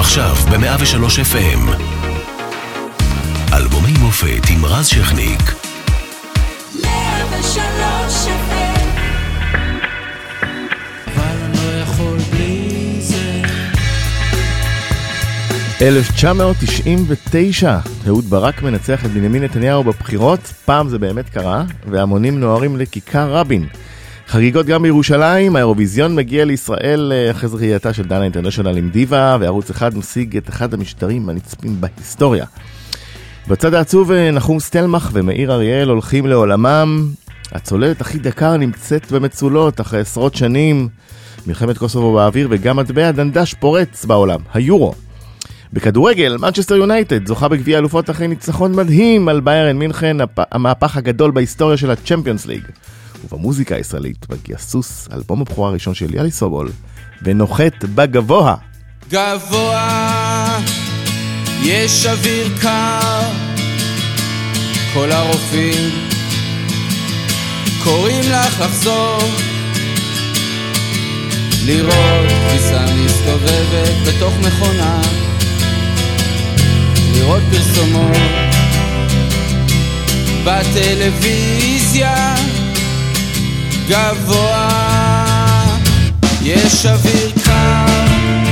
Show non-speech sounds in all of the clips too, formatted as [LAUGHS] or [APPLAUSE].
עכשיו ב-103 FM. אלבומי מופת עם רז שכניק. 103 FM 1999, אהוד ברק מנצח את בנימין נתניהו בבחירות, פעם זה באמת קרה, והמונים נוהרים לכיכר רבין. חגיגות גם בירושלים, האירוויזיון מגיע לישראל אה, אחרי זכייתה של דנה אינטרנשיונל עם דיווה, וערוץ אחד משיג את אחד המשדרים הנצפים בהיסטוריה. בצד העצוב אה, נחום סטלמך ומאיר אריאל הולכים לעולמם. הצוללת אח"י דקר נמצאת במצולות אחרי עשרות שנים. מלחמת קוסובו באוויר וגם מטבע חדש פורץ בעולם, היורו. בכדורגל, מנצ'סטר יונייטד זוכה בגביע אלופות אחרי ניצחון מדהים על ביירן מינכן, הפ- המהפך הגדול בהיסטוריה של הצ'מפיונס ליג. ובמוזיקה הישראלית מגיע סוס, אלבום הבכורה הראשון של יהלי סובול, ונוחת בגבוה. גבוה, יש אוויר קר, כל הרופאים קוראים לך לחזור, לראות כביסה מסתובבת בתוך מכונה, לראות פרסומות בטלוויזיה, גבוה, יש אוויר קר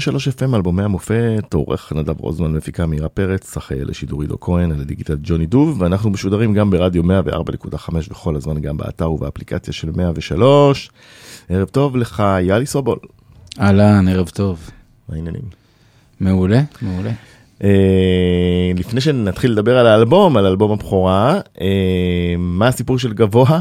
103 FM, אלבומי המופת, עורך נדב רוזמן, מפיקה מירה פרץ, אחראי לשידור עידו כהן, על דיגיטל ג'וני דוב, ואנחנו משודרים גם ברדיו 104.5 וכל הזמן גם באתר ובאפליקציה של 103. ערב טוב לך, יאלי סובול. אהלן, ערב טוב. מה העניינים? מעולה, מעולה. אה, לפני שנתחיל לדבר על האלבום, על אלבום הבכורה, אה, מה הסיפור של גבוה?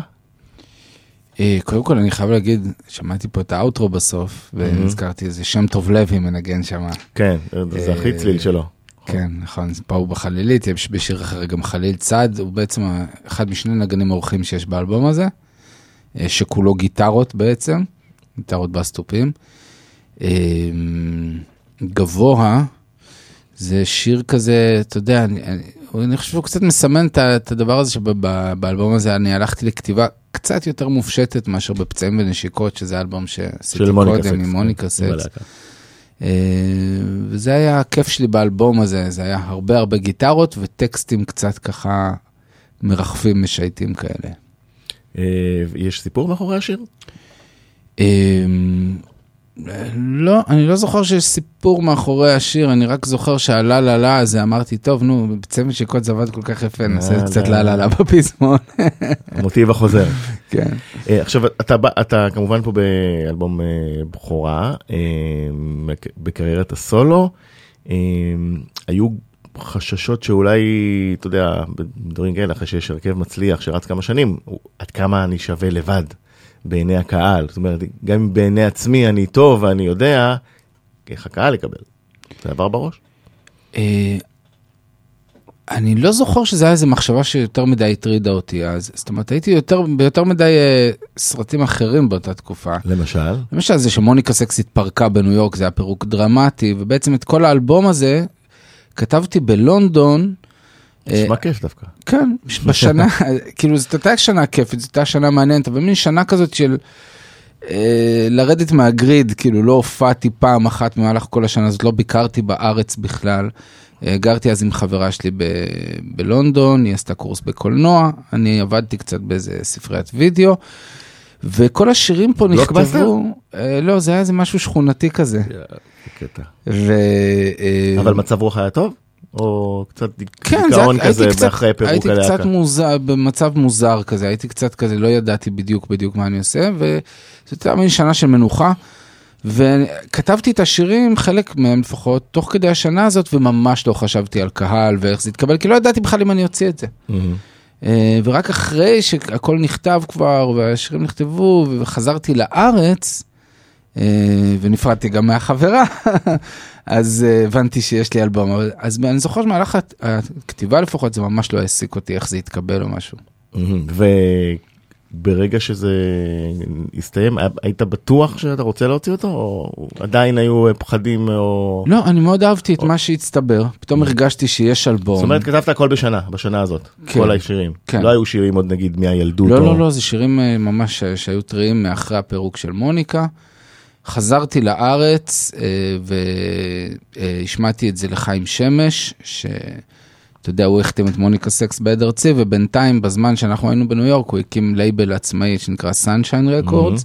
אה, קודם כל אני חייב להגיד, שמעתי פה את האוטרו בסוף, ונזכרתי איזה שם טוב לוי מנגן שם. כן, זה הכי צליל שלו. כן, נכון, פה הוא בחלילית, יש בשיר אחר גם חליל צד, הוא בעצם אחד משני נגנים אורחים שיש באלבום הזה, אה, שכולו גיטרות בעצם, גיטרות בסטופים. אה, גבוה, זה שיר כזה, אתה יודע, אני, אני, אני חושב שהוא קצת מסמן את הדבר הזה שבאלבום הזה אני הלכתי לכתיבה קצת יותר מופשטת מאשר בפצעים ונשיקות, שזה אלבום שעשיתי קודם עם מוניקה סקס. אה, וזה היה הכיף שלי באלבום הזה, זה היה הרבה הרבה גיטרות וטקסטים קצת ככה מרחפים משייטים כאלה. אה, יש סיפור מאחורי השיר? לא, אני לא זוכר שיש סיפור מאחורי השיר, אני רק זוכר שהלה לה לה הזה אמרתי, טוב, נו, בצמד שקוד זה עבד כל כך יפה, נעשה אה, קצת לא. לה לה לה בפזמון. המוטיב החוזר. [LAUGHS] כן. אה, עכשיו אתה כמובן פה באלבום אה, בכורה אה, בק- בקריירת הסולו. אה, היו חששות שאולי אתה יודע בדברים כאלה אחרי שיש הרכב מצליח שרץ כמה שנים עד כמה אני שווה לבד בעיני הקהל זאת אומרת גם אם בעיני עצמי אני טוב ואני יודע איך הקהל יקבל. זה עבר בראש? אה, אני לא זוכר שזה היה איזה מחשבה שיותר מדי הטרידה אותי אז, זאת אומרת הייתי יותר, ביותר מדי אה, סרטים אחרים באותה תקופה. למשל. למשל זה שמוניקה סקס התפרקה בניו יורק, זה היה פירוק דרמטי, ובעצם את כל האלבום הזה כתבתי בלונדון. אה, נשמע כיף דווקא. כן, בשנה, [LAUGHS] כאילו זאת הייתה שנה כיפית, זאת הייתה שנה מעניינת, אבל מין שנה כזאת של אה, לרדת מהגריד, כאילו לא הופעתי פעם אחת במהלך כל השנה הזאת, לא ביקרתי בארץ בכלל. אה, גרתי אז עם חברה שלי ב- בלונדון, היא עשתה קורס בקולנוע, אני עבדתי קצת באיזה ספריית וידאו, וכל השירים פה בלוקבאסטר? נכתבו, אה, לא, זה היה איזה משהו שכונתי כזה. זה קטע. ו... אה, אבל מצב רוח היה טוב? או קצת כן, זה דיכאון היה- כזה הייתי קצת, אחרי פירוק הייתי הלהקה? קצת מוזר, במצב מוזר כזה, הייתי קצת כזה, לא ידעתי בדיוק בדיוק מה אני עושה, וזאת הייתה מין שנה של מנוחה. וכתבתי את השירים, חלק מהם לפחות, תוך כדי השנה הזאת, וממש לא חשבתי על קהל ואיך זה יתקבל, כי לא ידעתי בכלל אם אני אוציא את זה. אה, ורק אחרי שהכל נכתב כבר, והשירים נכתבו, וחזרתי לארץ, אה, ונפרדתי גם מהחברה, אז אה, הבנתי שיש לי אלבום. אז אני זוכר שמהלך הכתיבה לפחות, זה ממש לא העסיק אותי איך זה יתקבל או משהו. וברגע שזה הסתיים, היית בטוח שאתה רוצה להוציא אותו? או עדיין היו פחדים או... לא, אני מאוד אהבתי את מה שהצטבר, פתאום הרגשתי שיש אלבום. זאת אומרת, כתבת הכל בשנה, בשנה הזאת, כן. כל השירים. כן. לא היו שירים עוד נגיד מהילדות. לא, או- לא, לא, זה שירים אה, ממש אה, שהיו טריים מאחרי הפירוק של מוניקה. חזרתי לארץ אה, והשמעתי את זה לחיים שמש, שאתה יודע, הוא החתים את מוניקה סקס בעד ארצי, ובינתיים, בזמן שאנחנו היינו בניו יורק, הוא הקים לייבל עצמאי שנקרא Sunshine Records,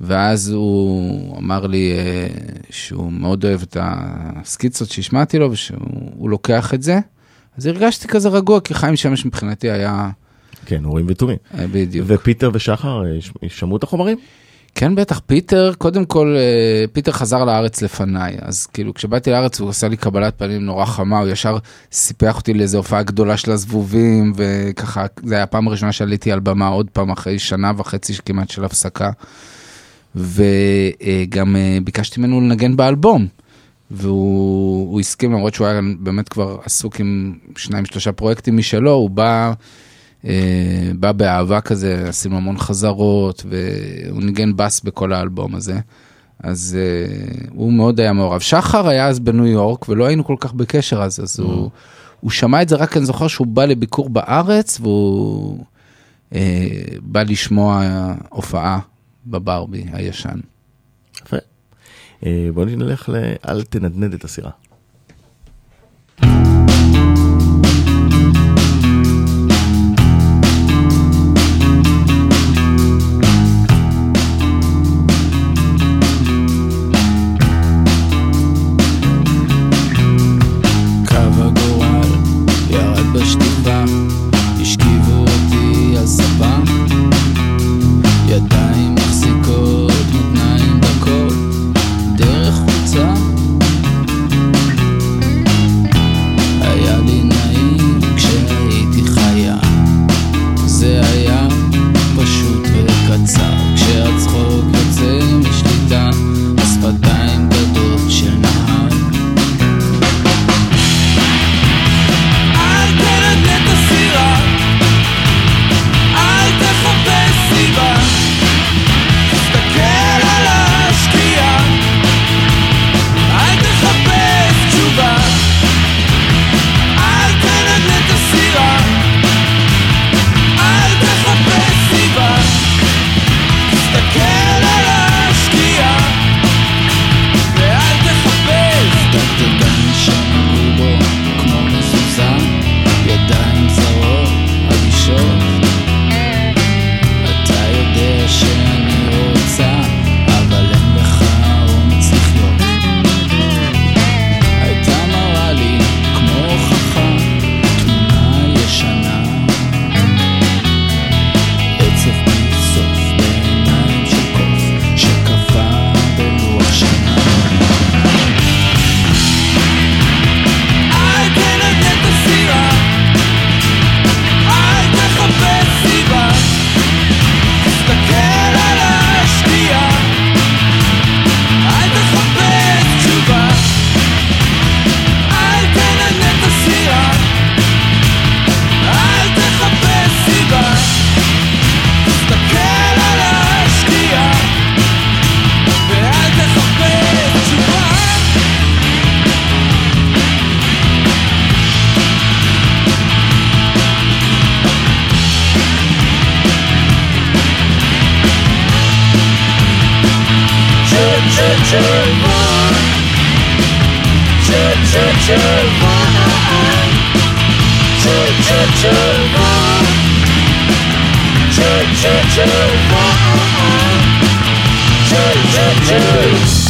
ואז הוא אמר לי אה, שהוא מאוד אוהב את הסקיצות שהשמעתי לו, ושהוא הוא לוקח את זה. אז הרגשתי כזה רגוע, כי חיים שמש מבחינתי היה כן, אורים ותומים. אה, בדיוק. ופיטר ושחר אה, שמעו את החומרים? כן, בטח, פיטר, קודם כל, אה, פיטר חזר לארץ לפניי, אז כאילו, כשבאתי לארץ הוא עשה לי קבלת פנים נורא חמה, הוא ישר סיפח אותי לאיזו הופעה גדולה של הזבובים, וככה, זה היה הפעם הראשונה שעליתי על במה עוד פעם אחרי שנה וחצי כמעט של הפסקה. וגם אה, ביקשתי ממנו לנגן באלבום. והוא הוא הסכים למרות שהוא היה באמת כבר עסוק עם שניים שלושה פרויקטים משלו, הוא בא, בא באהבה כזה, עשינו המון חזרות והוא ניגן בס בכל האלבום הזה. אז אה, הוא מאוד היה מעורב. שחר היה אז בניו יורק ולא היינו כל כך בקשר אז, אז הוא, הוא שמע את זה רק אני זוכר שהוא בא לביקור בארץ והוא אה, בא לשמוע הופעה בברבי הישן. יפה. אה, בוא נלך ל"אל תנדנד את הסירה". אל תנדנד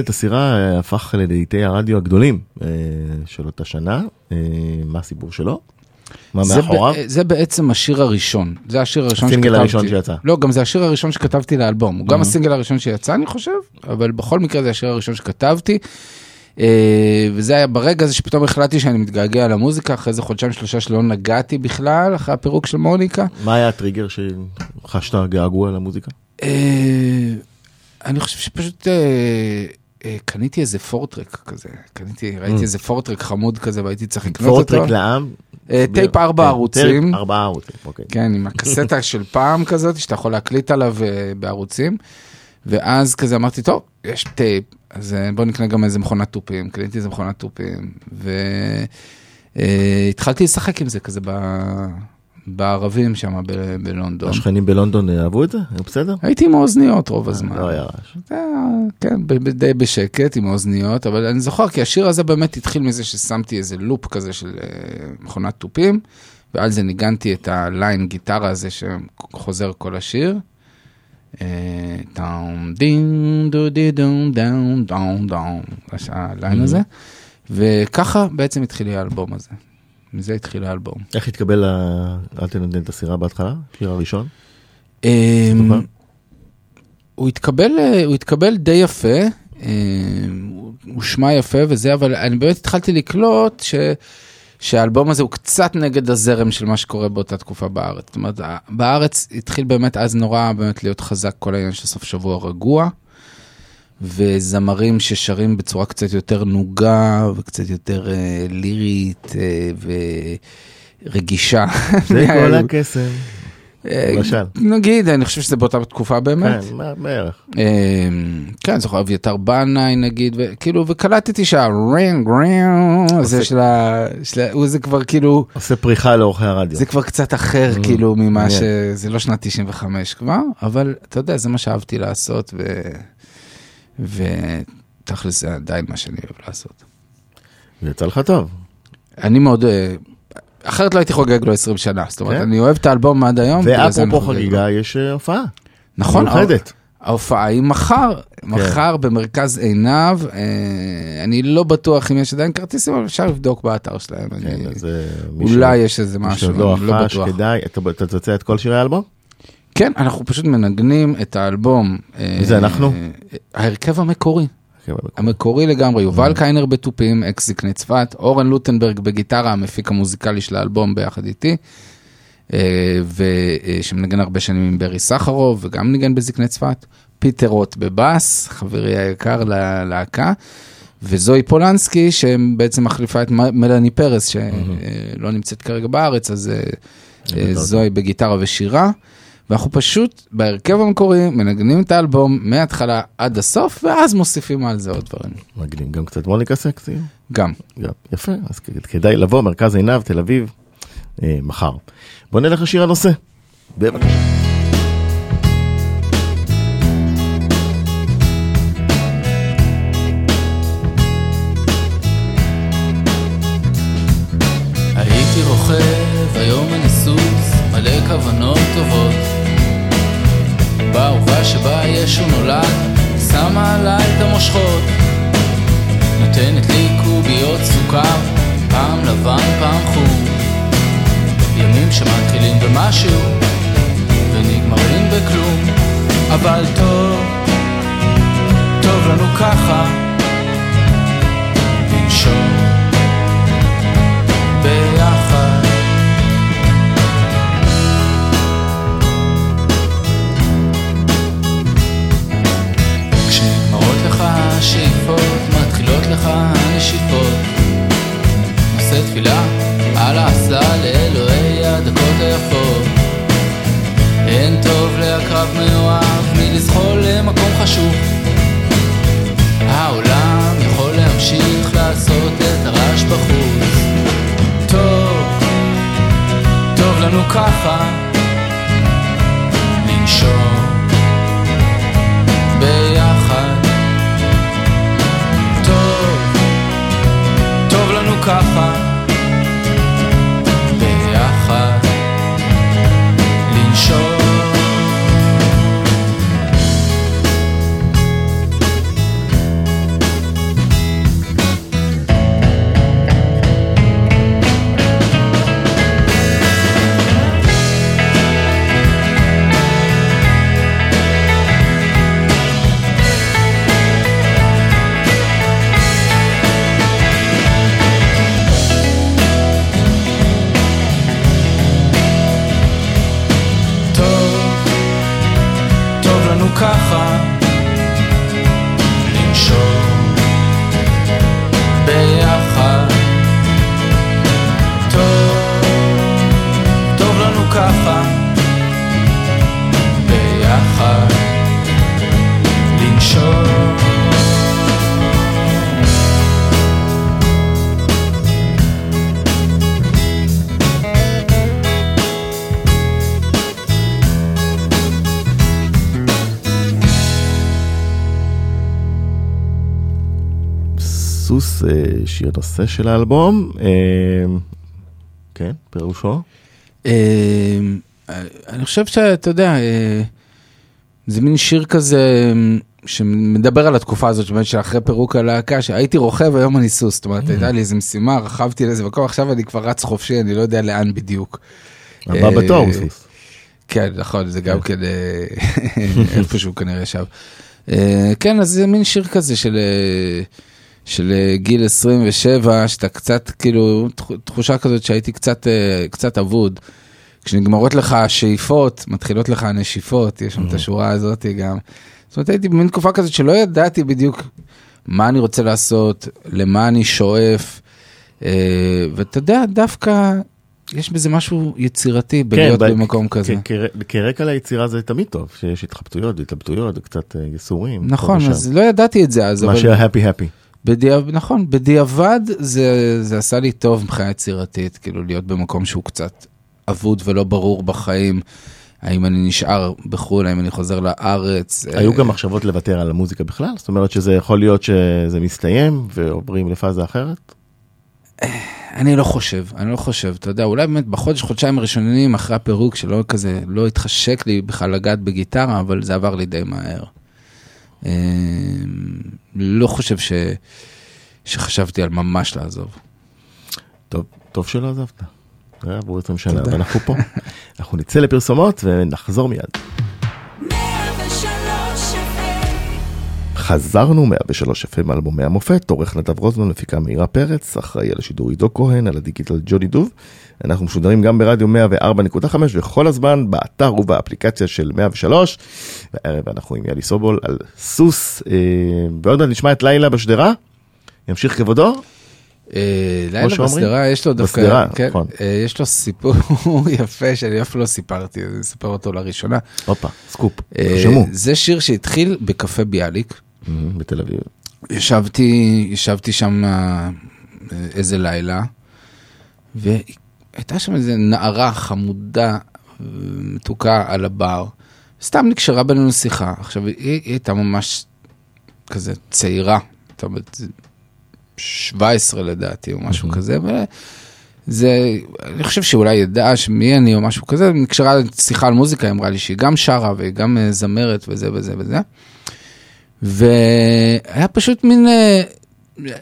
את הסירה אה, הפך ללהיטי הרדיו הגדולים אה, של אותה שנה. אה, מה הסיפור שלו? מה זה, מאחוריו? ב- זה בעצם השיר הראשון, זה השיר הראשון הסינגל שכתבתי. הראשון שיצא. לא, גם זה השיר הראשון שכתבתי לאלבום, הוא גם הסינגל הראשון שיצא אני חושב, אבל בכל מקרה זה השיר הראשון שכתבתי. וזה היה ברגע הזה שפתאום החלטתי שאני מתגעגע למוזיקה, אחרי איזה חודשיים שלושה שלא נגעתי בכלל, אחרי הפירוק של מוניקה. מה היה הטריגר שחשת געגוע למוזיקה? אה, אני חושב שפשוט אה, אה, קניתי איזה four-track כזה, קניתי, ראיתי איזה four-track חמוד כזה והייתי צריך לקנות אותו. four-track לעם? אה, טייפ ארבע כן, ערוצים. ארבעה ערוצים, אוקיי. כן, עם הקסטה [LAUGHS] של פעם כזאת, שאתה יכול להקליט עליו אה, בערוצים. ואז כזה אמרתי, טוב, יש טייפ, אז אה, בוא נקנה גם איזה מכונת תופים, קניתי איזה מכונת תופים, והתחלתי לשחק עם זה כזה ב- בערבים שם ב- בלונדון. השכנים בלונדון אה, אהבו את זה? היו בסדר? הייתי עם האוזניות רוב הזמן. לא היה רעש. היה, כן, די בשקט עם האוזניות, אבל אני זוכר כי השיר הזה באמת התחיל מזה ששמתי איזה לופ כזה של אה, מכונת תופים, ועל זה ניגנתי את הליין גיטרה הזה שחוזר כל השיר. אה, דאום דין דו די דום דאום דאום דאום, הליין הזה, וככה בעצם התחיל האלבום הזה. מזה התחיל האלבום. איך התקבל אל תנדנד את הסירה בהתחלה? השיר הראשון? אמ? הוא התקבל, אה, הוא התקבל די יפה, אמ, הוא שמע יפה וזה, אבל אני באמת התחלתי לקלוט ש, שהאלבום הזה הוא קצת נגד הזרם של מה שקורה באותה תקופה בארץ. זאת אומרת, בארץ התחיל באמת אז נורא באמת להיות חזק כל העניין של סוף שבוע רגוע, וזמרים ששרים בצורה קצת יותר נוגה וקצת יותר אה, לירית אה, ורגישה. זה [LAUGHS] כל הקסם. אה, למשל. נגיד, אני חושב שזה באותה תקופה באמת. כן, בערך. אה, כן, זוכר אביתר בנאי נגיד, וכאילו, וקלטתי שהרינג רינג הזה של ה... הוא זה כבר כאילו, עושה פריחה לאורכי הרדיו. זה כבר קצת אחר כאילו ממה. ש... זה לא שנת 95 כבר, אבל אתה יודע, זה מה שאהבתי לעשות, ו... ותכל'ס זה עדיין מה שאני אוהב לעשות. זה יצא לך טוב. אני מאוד... אה, אחרת לא הייתי חוגג לו 20 שנה, זאת אומרת, כן. אני אוהב את האלבום עד היום. ואפרופו. חגיגה, יש אה, הופעה. נכון, מיוחדת. ההופעה היא מחר, מחר במרכז עינב, אה, אני לא בטוח אם יש עדיין כרטיסים, אבל אפשר לבדוק באתר שלהם, כן, אולי יש איזה משהו, אני לא בטוח. אתה- תוצא את כל שירי האלבום? כן, אנחנו פשוט מנגנים את האלבום. אה, מי זה אנחנו? ההרכב המקורי, המקורי לגמרי, יובל קיינר בתופים, אקס זקני צפת, אורן לוטנברג בגיטרה, המפיק המוזיקלי של האלבום ביחד איתי, אה, ושמנגן הרבה שנים עם ברי סחרוב, וגם ניגן בזקני צפת, פיטר רוט בבאס, חברי היקר ללהקה, וזואי פולנסקי, שבעצם מחליפה את מלאני פרס, שלא נמצאת כרגע בארץ, אז אה, אה, זואי בגיטרה ושירה. ואנחנו פשוט בהרכב המקורי מנגנים את האלבום מההתחלה עד הסוף ואז מוסיפים על זה עוד דברים. מגניב, גם קצת מוניקה סקסי. גם. גם, יפה, אז כדאי לבוא, מרכז עינב, תל אביב, אה, מחר. בוא נלך לשיר הנושא. בבקשה. שיר נושא של האלבום, אה, כן, פירושו. אה, אני חושב שאתה יודע, אה, זה מין שיר כזה שמדבר על התקופה הזאת, באמת שאחרי פירוק הלהקה, שהייתי רוכב, היום אני סוס, זאת אומרת, הייתה לי איזו משימה, רכבתי לאיזה מקום, עכשיו אני כבר רץ חופשי, אני לא יודע לאן בדיוק. הבא בתור הוא סוס. כן, נכון, זה גם כן אה, [LAUGHS] איפשהו כנראה שם. כן, אז זה מין שיר כזה של... של אה, גיל 27, שאתה קצת, כאילו, תח- תחושה כזאת שהייתי קצת, אה, קצת אבוד. כשנגמרות לך השאיפות, מתחילות לך הנשיפות, יש שם את השורה הזאת גם. זאת אומרת, הייתי במין תקופה כזאת שלא ידעתי בדיוק מה אני רוצה לעשות, למה אני שואף. אה, ואתה יודע, דווקא יש בזה משהו יצירתי בלהיות ב- במקום כ- כזה. כ- כ- כרקע ליצירה זה תמיד טוב, שיש התחבטויות והתלבטויות וקצת אה, ייסורים. נכון. אז לא ידעתי את זה אז, מה אבל שה-happy happy. בדיעב, נכון, בדיעבד זה, זה עשה לי טוב מבחינה יצירתית, כאילו להיות במקום שהוא קצת אבוד ולא ברור בחיים. האם אני נשאר בחו"ל, האם אני חוזר לארץ. היו אה, גם מחשבות לוותר על המוזיקה בכלל? זאת אומרת שזה יכול להיות שזה מסתיים ועוברים לפאזה אחרת? אני לא חושב, אני לא חושב, אתה יודע, אולי באמת בחודש, חודשיים הראשונים אחרי הפירוק, שלא כזה, לא התחשק לי בכלל לגעת בגיטרה, אבל זה עבר לי די מהר. אה, לא חושב ש... שחשבתי על ממש לעזוב. טוב, טוב שלא עזבת. היה עבור 20 שנה, ואנחנו פה. [LAUGHS] אנחנו נצא לפרסומות ונחזור מיד. 103 חזרנו 103 FM אלבומי המופת, עורך נדב רוזמן, מפיקה מאירה פרץ, אחראי על השידור עידו כהן, על הדיגיטל ג'וני דוב. אנחנו משודרים גם ברדיו 104.5 וכל הזמן באתר ובאפליקציה של 103. והערב אנחנו עם יאלי סובול על סוס, אה, ועוד מעט נשמע את לילה בשדרה. ימשיך כבודו? אה, לילה? בשדרה, יש לו דווקא, בשדרה, כן, נכון. אה, יש לו סיפור [LAUGHS] יפה שאני אף לא סיפרתי, אני אספר אותו לראשונה. הופה, סקופ, תרשמו. זה שיר שהתחיל בקפה ביאליק. אה, בתל אביב. ישבתי, ישבתי שם איזה לילה, והייתה שם איזה נערה חמודה, מתוקה על הבר. סתם נקשרה בינינו שיחה. עכשיו, היא, היא הייתה ממש כזה צעירה, הייתה בת 17 לדעתי, או משהו כזה, זה, אני חושב שאולי ידעה שמי אני או משהו כזה, נקשרה לשיחה על מוזיקה, היא אמרה לי שהיא גם שרה וגם אה, זמרת וזה וזה וזה. והיה פשוט מין אה,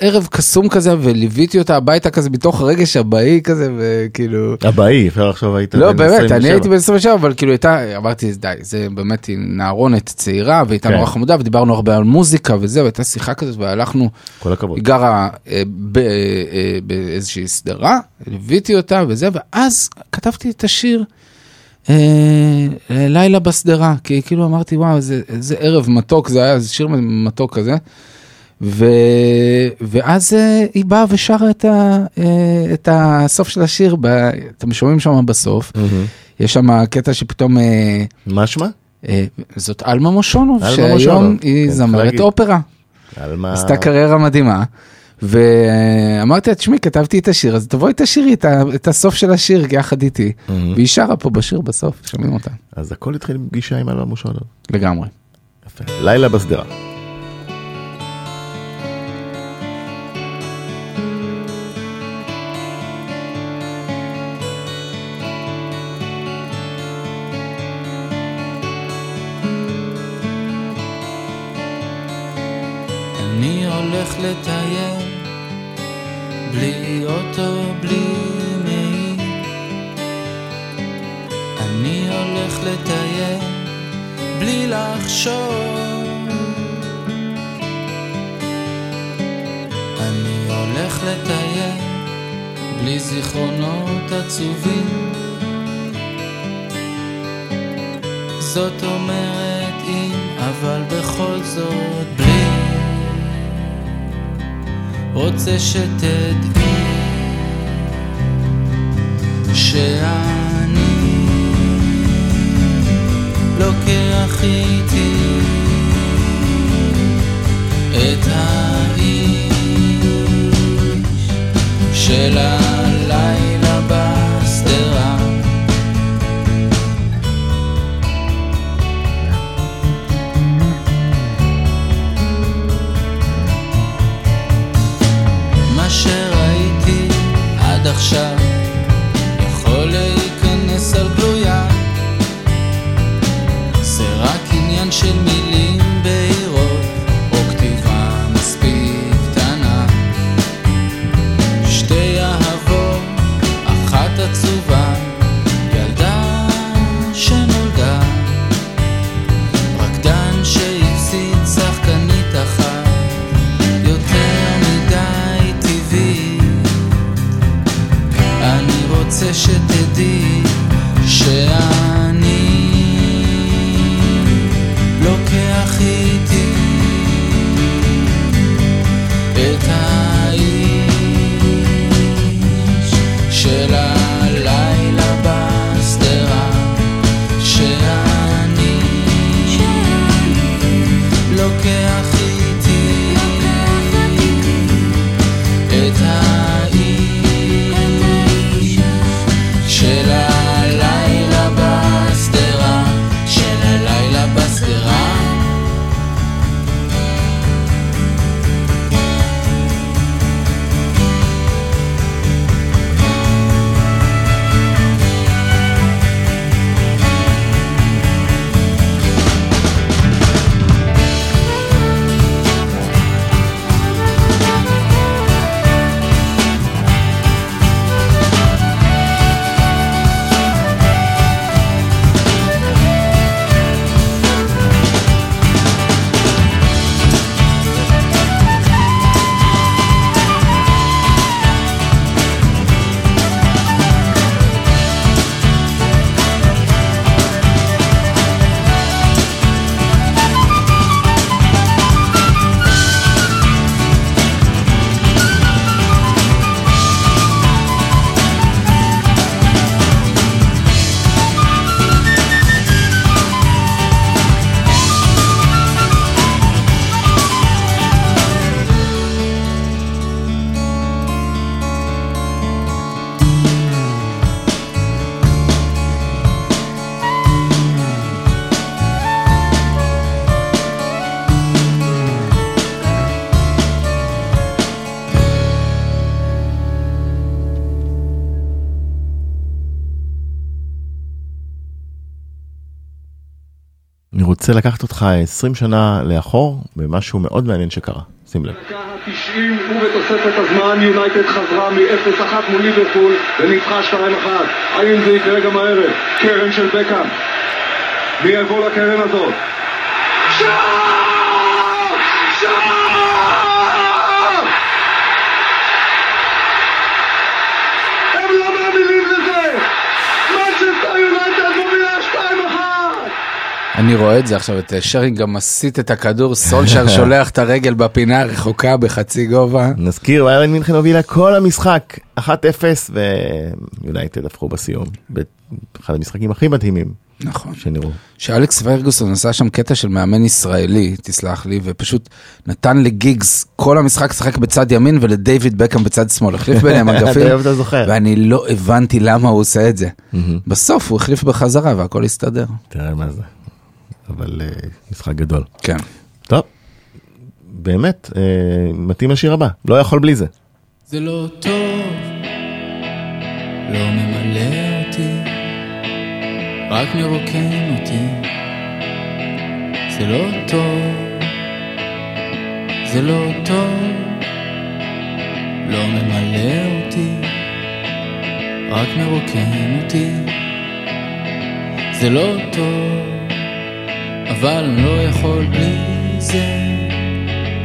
ערב קסום כזה, וליוויתי אותה הביתה כזה מתוך רגש אבאי כזה, וכאילו... אבאי, אפשר לחשוב היית לא, באמת, 27. אני הייתי בן 27, אבל כאילו הייתה, אמרתי, די, זה באמת היא נערונת צעירה, והייתה כן. נורא חמודה, ודיברנו הרבה על מוזיקה וזה, והייתה שיחה כזאת, והלכנו, כל הכבוד. היא גרה אה, אה, באיזושהי סדרה, ליוויתי אותה וזה, ואז כתבתי את השיר. אה, לילה בשדרה, כי כאילו אמרתי, וואו, איזה, איזה ערב מתוק זה היה, שיר מתוק כזה. ו... ואז אה, היא באה ושרה את, ה... אה, את הסוף של השיר, ב... אתם שומעים שם בסוף, מהמם. יש שם קטע שפתאום, אה, מה שמה? זאת עלמה מושונוב, עלמה שהיום מושונוב, היא כן, זמרת. אופרה, על מה... עשתה קריירה מדהימה. ואמרתי לה, תשמעי, כתבתי את השיר, אז תבואי תשאירי את, ה... את הסוף של השיר יחד איתי. מהמם. והיא שרה פה בשיר בסוף, שומעים אותה, אז הכל התחיל בפגישה עם אלמה מושונוב. לגמרי. יפה. לילה בשדרה. לחשוב. אני הולך לטייל, בלי זיכרונות עצובים. זאת אומרת אם, אבל בכל זאת בלי. רוצה שתדעי שאני לוקח איתי את האיש של הלילה בשדרה. מה שראיתי עד עכשיו יכול להיכנס על גלויה עניין של מילים רוצה לקחת אותך 20 שנה לאחור במשהו מאוד מעניין שקרה. שים לב. דקה ה-90 ובתוספת הזמן יונייטד חזרה מ-0-1 מול ליברפול וניצחה 2-1 האם זה יקרה גם הערב? קרן של בקאם מי יבוא לקרן הזאת? שער! שער! הם לא מאמינים לזה! מנצ'סטר יונייטד מובילה 2-1! אני רואה את זה עכשיו, את שרינגהם מסיט את הכדור, סולשר [LAUGHS] שולח את הרגל בפינה הרחוקה בחצי גובה. נזכיר, ביירן מינכן הובילה כל המשחק 1-0 ויונייטד הפכו בסיום. באחד המשחקים הכי מדהימים נכון. שנראו. שאלכס פרגוסון עשה שם קטע של מאמן ישראלי, תסלח לי, ופשוט נתן לגיגס כל המשחק לשחק בצד ימין ולדייוויד בקאם בצד שמאל, החליף ביניהם [LAUGHS] אגפים. ואני לא הבנתי למה הוא עושה את זה. בסוף הוא החליף בחזרה והכל הסתדר. תראה מה זה. אבל אה, משחק גדול. כן. טוב, באמת, אה, מתאים לשיר הבא, לא יכול בלי זה. זה לא טוב, לא ממלא אותי, רק מרוקן אותי. זה לא טוב, זה לא טוב, לא ממלא אותי, רק מרוקן אותי. זה לא טוב, אבל לא יכול בלי זה,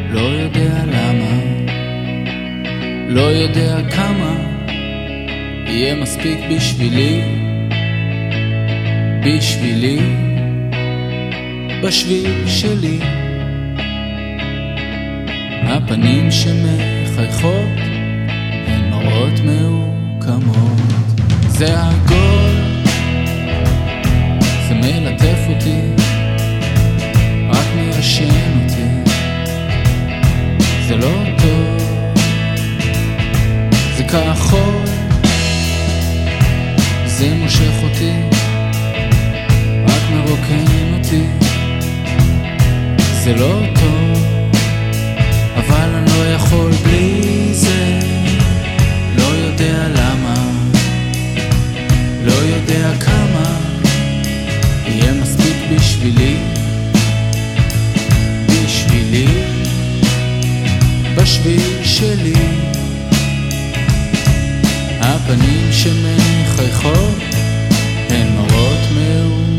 לא יודע למה. לא יודע כמה יהיה מספיק בשבילי, בשבילי, בשביל שלי. הפנים שמחייכות הן מראות מעוקמות. זה עגול, זה מלטף אותי, מיישן אותי. זה לא טוב. זה כחול, זה מושך אותי, רק מרוקן אותי. זה לא טוב, אבל אני לא יכול בלי זה. לא יודע למה, לא יודע כמה, יהיה מספיק בשבילי, בשביל שלי. הפנים שמחייכות הן מראות מעוקמות.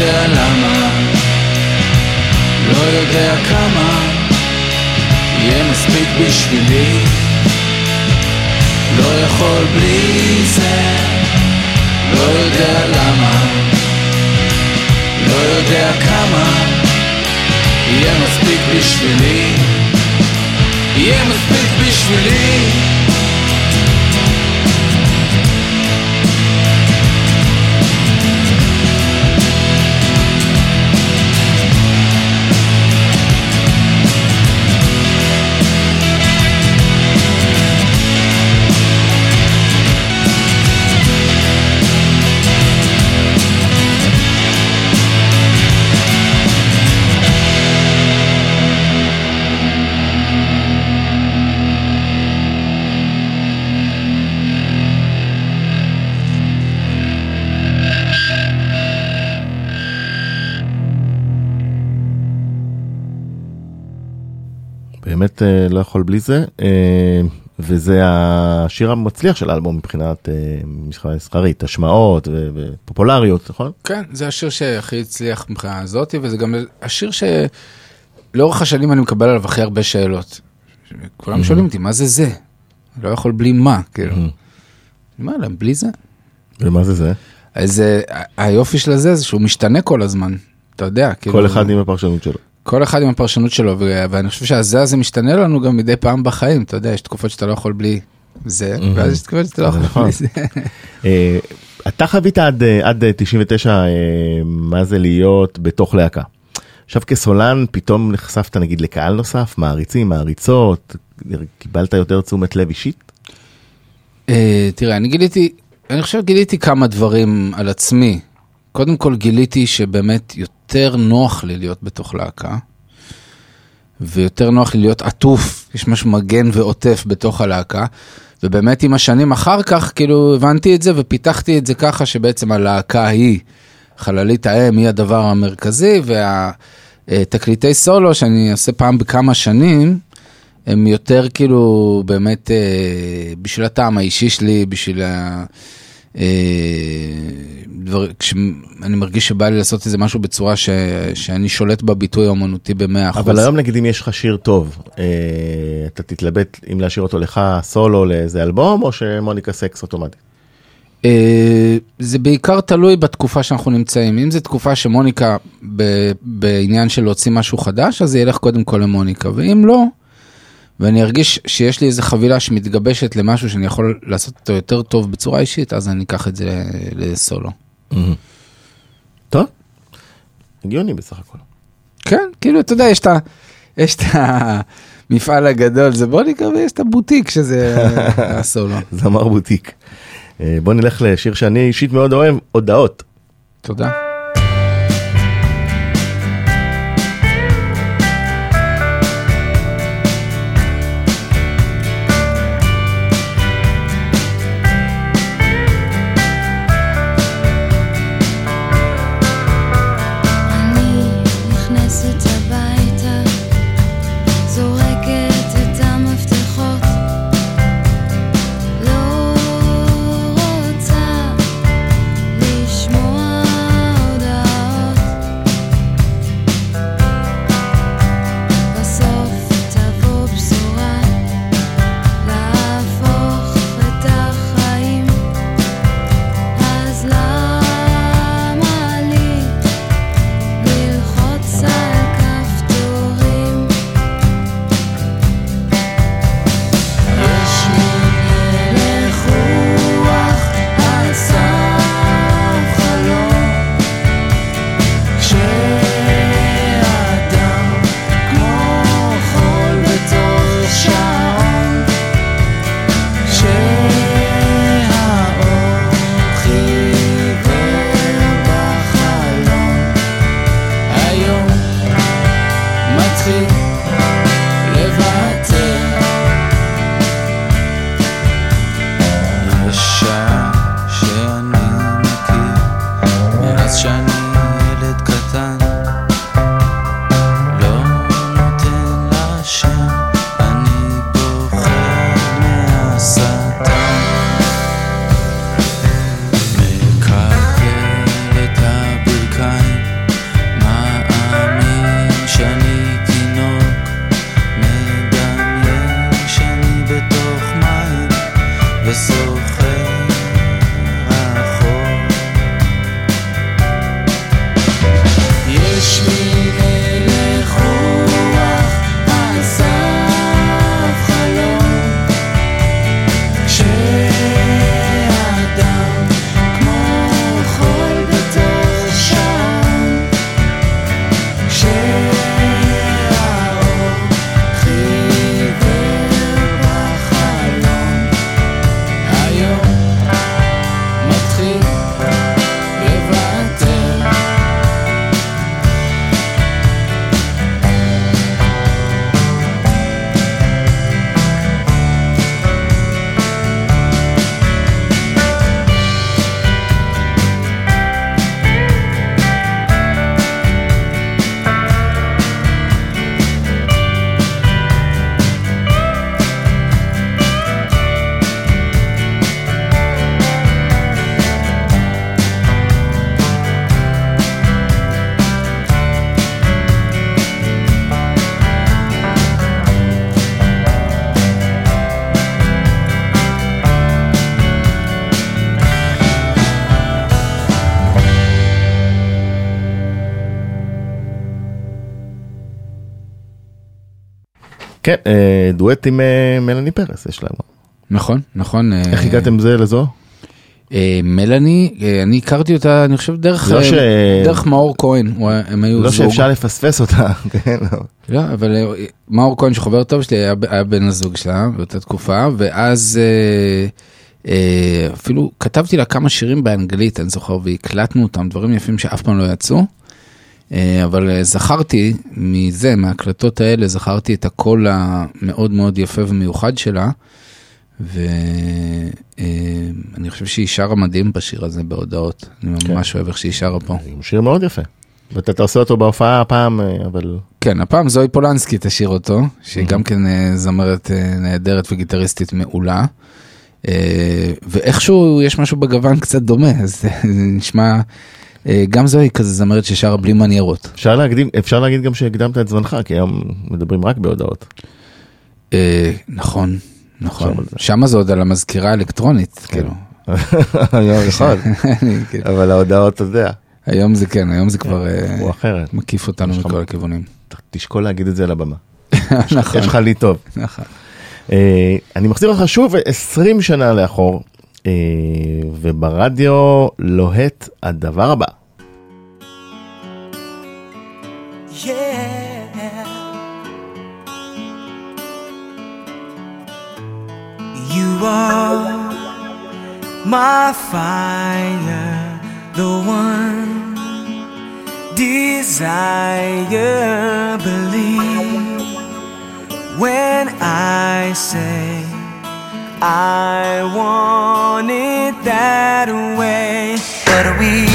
יודע למה, לא יודע כמה, יהיה מספיק בשבילי. לא יכול בלי זה, לא יודע למה, לא יודע כמה, יהיה מספיק בשבילי. יהיה מספיק בשבילי. באמת אה, לא יכול בלי זה, אה, וזה השיר המצליח של האלבום מבחינת משחק מסחרית, השמעות ופופולריות, נכון? כן, זה השיר שהכי הצליח מבחינה הזאתי, וזה גם השיר שלאורך השנים אני מקבל עליו הכי הרבה שאלות. כולם שואלים אותי, מה זה זה? לא יכול בלי מה, כאילו. אני אומר להם, בלי זה. ומה זה זה? אז היופי של זה זה שהוא משתנה כל הזמן, אתה יודע, כאילו. כל אחד עם הפרשנות שלו. כל אחד עם הפרשנות שלו, ו- ואני חושב שהזה הזה משתנה לנו גם מדי פעם בחיים, אתה יודע, יש תקופות שאתה לא יכול בלי זה, ואז יש תקופות שאתה לא יכול נכון. בלי זה. [LAUGHS] אה, אתה חווית עד, אה, עד אה, 99 אה, מה זה להיות בתוך להקה. עכשיו כסולן פתאום נחשפת נגיד לקהל נוסף, מעריצים, מעריצות, קיבלת יותר תשומת לב אישית? אה, תראה, אני גיליתי, אני חושב גיליתי כמה דברים על עצמי. קודם כל גיליתי שבאמת יותר נוח לי להיות בתוך להקה, ויותר נוח לי להיות עטוף, יש משהו מגן ועוטף בתוך הלהקה. ובאמת עם השנים אחר כך, כאילו הבנתי את זה ופיתחתי את זה ככה שבעצם הלהקה היא, חללית האם היא הדבר המרכזי, והתקליטי סולו שאני עושה פעם בכמה שנים, הם יותר כאילו באמת אה, בשביל הטעם האישי שלי, בשביל ה... אה, דבר, כשאני מרגיש שבא לי לעשות איזה משהו בצורה ש, שאני שולט בביטוי האומנותי במאה אחוז. אבל היום נגיד אם יש לך שיר טוב, אה, אתה תתלבט אם להשאיר אותו לך סולו לאיזה אלבום, או שמוניקה סקס אוטומטית? אה, זה בעיקר תלוי בתקופה שאנחנו נמצאים. אם זו תקופה שמוניקה ב, בעניין של להוציא משהו חדש, אז זה ילך קודם כל למוניקה, ואם לא, ואני ארגיש שיש לי איזה חבילה שמתגבשת למשהו שאני יכול לעשות אותו יותר טוב בצורה אישית, אז אני אקח את זה לסולו. טוב, הגיוני בסך הכל. כן, כאילו, אתה יודע, יש את ה... יש את המפעל הגדול, זה בוניקה, ויש את הבוטיק שזה [LAUGHS] הסולו. זמר בוטיק. אה, בוא נלך לשיר שאני אישית מאוד אוהב, הודעות. תודה. כן, אה, דואט עם אה, מלאני פרס יש לנו. נכון, נכון. אה, איך הגעתם זה לזו? מלאני, אני הכרתי אותה, אני חושב, דרך, לא ש- דרך מאור כהן, הם היו לא זוג. שאפשר לפספס אותה, [LAUGHS] כן, לא. לא, אבל מאור כהן שחבר טוב שלי היה, היה בן הזוג שלה באותה תקופה, ואז אפילו כתבתי לה כמה שירים באנגלית, אני זוכר, והקלטנו אותם, דברים יפים שאף פעם לא יצאו. אה, אבל אה, זכרתי מזה, מההקלטות האלה, זכרתי את הקול המאוד מאוד יפה ומיוחד שלה. ואני חושב שהיא שרה מדהים בשיר הזה בהודעות. אני כן. ממש אוהב איך שהיא שרה פה. הוא שיר מאוד יפה. ואתה אתה עושה אותו בהופעה הפעם, אה, אבל כן, הפעם זוהי פולנסקי תשאיר אותו, שהיא גם כן אה, זמרת אה, נהדרת וגיטריסטית מעולה. אה, ואיכשהו יש משהו בגוון קצת דומה, אז זה נשמע, אה, גם זוהי כזה זמרת ששרה בלי מניירות. אפשר להקדים, אפשר להגיד גם שהקדמת את זמנך, כי היום מדברים רק בהודעות. אה, נכון, נכון. על זה. עוד על המזכירה האלקטרונית, כאילו. [LAUGHS] היום נכון, [LAUGHS] כאילו, אבל ההודעות, אתה יודע, היום זה כן, היום זה כבר אה. מקיף אותנו מכל הכיוונים. תשקול להגיד את זה על הבמה. [LAUGHS] נכון, יש לך לי טוב. נכון. אה, אני מחזיר אותך שוב 20 שנה לאחור, אה, וברדיו לוהט הדבר הבא. You are my fire, the one desire. Believe when I say I want it that way. But we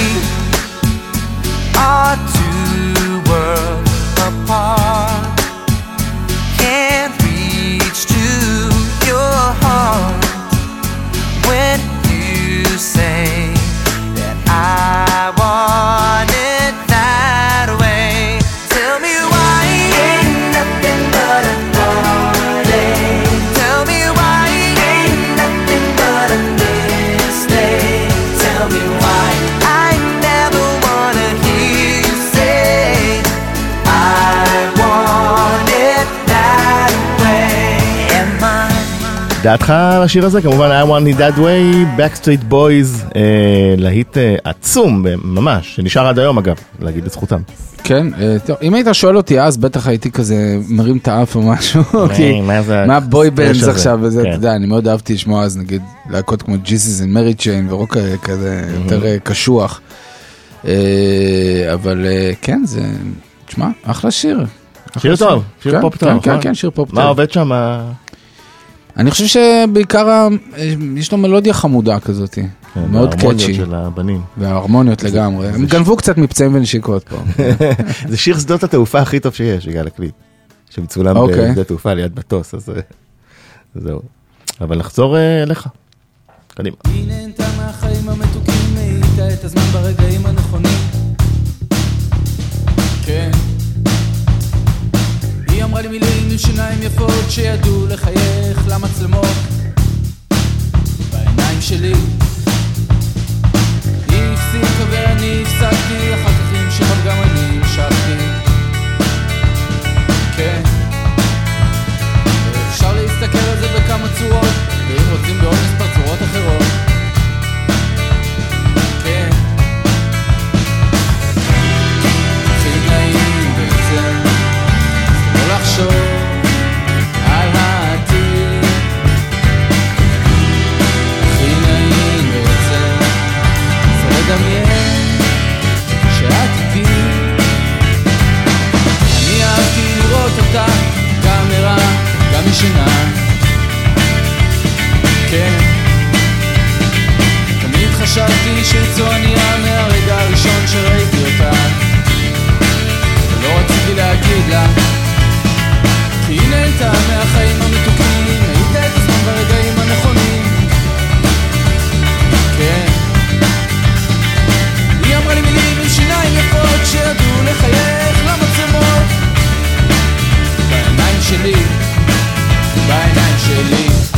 דעתך על השיר הזה? כמובן I want it that way, Backstreet Boys, אה, להיט אה, עצום, ממש, שנשאר עד היום אגב, להגיד לזכותם. כן, אה, טוב, אם היית שואל אותי אז, בטח הייתי כזה מרים את האף או משהו, [LAUGHS] כי מה מה בוי בנדס? עכשיו וזה, כן. אתה יודע, אני מאוד אהבתי לשמוע אז נגיד להקות כמו ג'יזיס and מרי צ'יין ורוק אה, כזה יותר אה, קשוח. אה, אבל כן, זה, תשמע, אחלה שיר. שיר טוב, שיר כן, פופ טוב, כן, כן, נכון? כן, שיר פופ מה טוב. עובד שם? אני חושב שבעיקר יש לו מלודיה חמודה כזאת, מאוד ההרמוניות catchy, של הבנים. וההרמוניות לגמרי, הם גנבו קצת מפצעים ונשיקות פה. [LAUGHS] זה שיר שדות התעופה הכי טוב שיש, יגאל הקליט. שמצולם אוקיי. בשדה תעופה ליד מטוס, אז אה, זהו. אבל נחזור אה, אליך. קדימה. היא נהנתה מהחיים המתוקים, מאיטה את הזמן ברגעים הנכונים. כן. היא אמרה לי מילים עם שיניים יפות שידעו לחייך למצלמות בעיניים שלי. היא הפסיקה ואני הפסקתי, אחר כך היא המשיכה וגם אני המשכתי. כן. אפשר להסתכל על זה בכמה צורות, ואם רוצים בעוד מספר צורות אחרות. גם ישנה. כן. תמיד חשבתי שאיצו ענייה מהרגע הראשון שראיתי אותה. ולא רציתי להגיד לה, כי היא נהנתה מהחיים המתוקים, היית את הזמן ברגעים הנכונים. כן. היא אמרה לי מילים עם שיניים יפות שידעו לחייך למצלמות. בעיניים שלי, בעיניים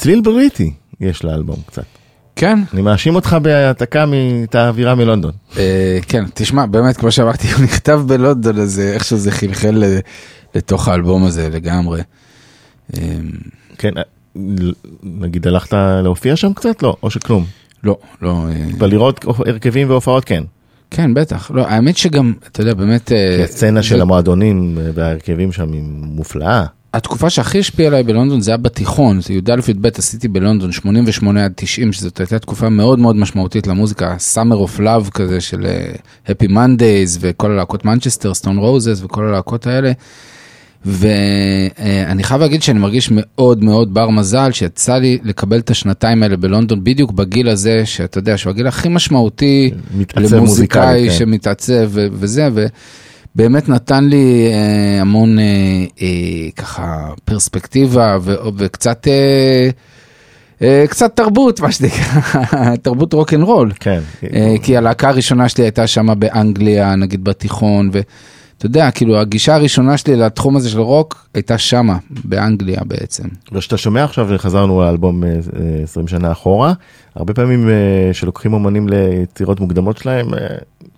צליל בריטי יש לאלבום קצת. כן. אני מאשים אותך בהעתקה את האווירה מלונדון. אה, כן, תשמע, באמת, כמו שאמרתי, הוא נכתב בלונדון, אז אה, איכשהו זה חלחל אה, לתוך האלבום הזה לגמרי. כן, נגיד הלכת להופיע שם קצת? לא, או שכלום. לא, לא, אה, אבל לראות הרכבים והופעות כן. כן, בטח. לא, האמת שגם, אתה יודע, באמת... אה, הסצנה של המועדונים וההרכבים שם היא מופלאה. התקופה שהכי השפיעה עליי בלונדון זה היה בתיכון, זה י"א-י"ב עשיתי בלונדון 88 עד 90, שזאת הייתה תקופה מאוד מאוד משמעותית למוזיקה, Summer of Love כזה של אה, Happy Mondays וכל הלהקות מנצ'סטר, סטון רוזס וכל הלהקות האלה. ואני חייב להגיד שאני מרגיש מאוד מאוד בר מזל שיצא לי לקבל את השנתיים האלה בלונדון בדיוק בגיל הזה שאתה יודע שהוא הגיל הכי משמעותי למוזיקאי כן. שמתעצב ו- וזה ובאמת נתן לי אה, המון אה, אה, ככה פרספקטיבה ו- וקצת אה, קצת תרבות מה שנקרא [LAUGHS] תרבות רוק אנד רול. כן. כי הלהקה הראשונה שלי הייתה שם באנגליה, נגיד בתיכון, ואתה יודע, כאילו הגישה הראשונה שלי לתחום הזה של רוק הייתה שמה, באנגליה בעצם. וכשאתה שומע עכשיו, חזרנו לאלבום אה, אה, 20 שנה אחורה, הרבה פעמים אה, שלוקחים אומנים ליצירות מוקדמות שלהם, אה,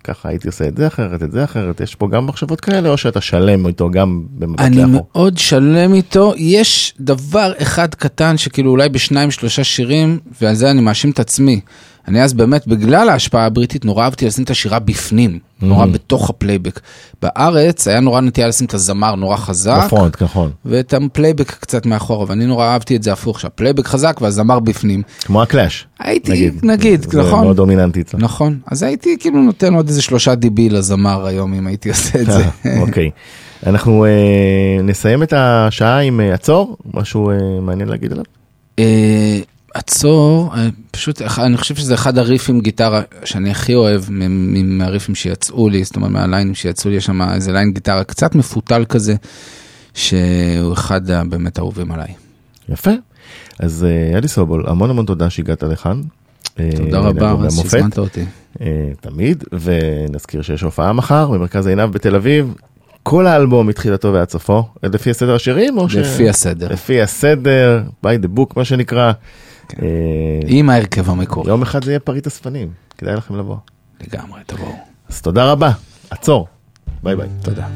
ככה הייתי עושה את זה אחרת, את זה אחרת, יש פה גם מחשבות כאלה, או שאתה שלם איתו גם במבט אני לאחור? מאוד שלם איתו, יש דבר אחד קטן שכאילו אולי בשניים שלושה שירים, ועל זה אני מאשים את עצמי. אני אז באמת, בגלל ההשפעה הבריטית, נורא אהבתי לשים את השירה בפנים, נורא בתוך הפלייבק. בארץ היה נורא נטייה לשים את הזמר נורא חזק. ב front, נכון. ואת הפלייבק קצת מאחורה, ואני נורא אהבתי את זה הפוך, שהפלייבק חזק והזמר בפנים. כמו הקלאש. הייתי, נגיד, זה נכון? מאוד דומיננטי אצלך. נכון, אז הייתי כאילו נותן עוד איזה שלושה dB לזמר היום אם הייתי עושה את זה. [LAUGHS] אוקיי. אנחנו אה, נסיים את השעה עם אה, עצור, משהו אה, מעניין להגיד עליו? אה, עצור, אה, פשוט אני חושב שזה אחד הריפים גיטרה שאני הכי אוהב מהריפים שיצאו לי, זאת אומרת מהליינים שיצאו לי, יש שם איזה ליין גיטרה קצת מפותל כזה, שהוא אחד הבאמת אהובים עליי. יפה. אז אה, אלי סובול, המון המון תודה שהגעת לכאן. אה, תודה רבה. שהזמנת אותי. אה, תמיד, ונזכיר שיש הופעה מחר במרכז עינב בתל אביב. כל האלבום מתחילתו ועד סופו, לפי הסדר השירים או ש... לפי הסדר. לפי הסדר, by the book מה שנקרא. אה, עם ההרכב המקורי. יום אחד זה יהיה פריט אספנים, כדאי לכם לבוא. לגמרי, תבואו. אז תודה רבה, עצור, ביי ביי. תודה.